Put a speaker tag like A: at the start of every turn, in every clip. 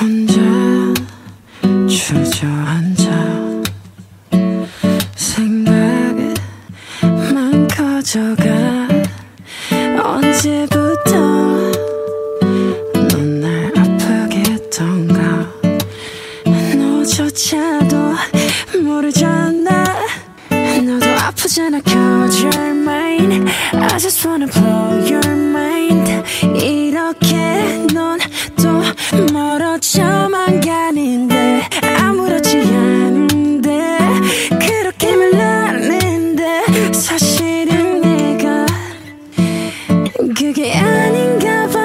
A: 혼자 주저앉아 생각만 커져가 언제부터 넌 날 아프게 했던가? 너조차도 모르잖아. 너도 아프잖아. Cause you're mine I just wanna blow your mind 그게 아닌가 봐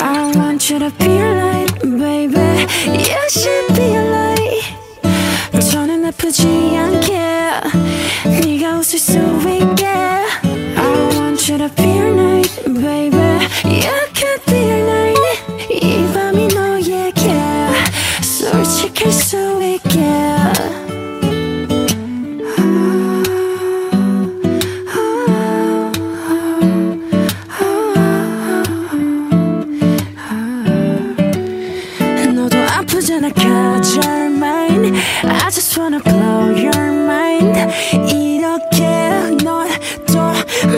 A: I want you to be like baby You should be like 저는 아프지 않게 네가 웃을 수 있게 I want you to be your night baby You could be your night 이 밤이 너에게 솔직할 수 있게 아프잖아 cause you're mine I just wanna blow your mind 이렇게 넌또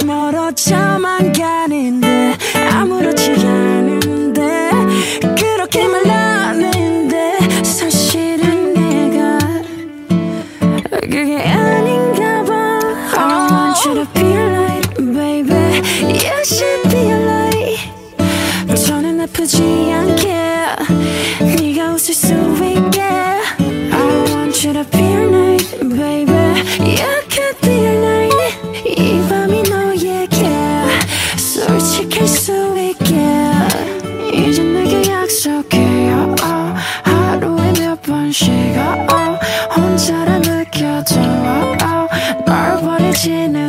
A: 멀어져만 가는데 아무렇지 않은데 그렇게 말하는데 사실은 내가 그게 아닌가 봐 I want you to be like baby You should be like 저는 아프지 부족해요. oh, 하루에 몇 번씩 oh, 어, 혼자라 느껴져 oh, 어, 널 버리지는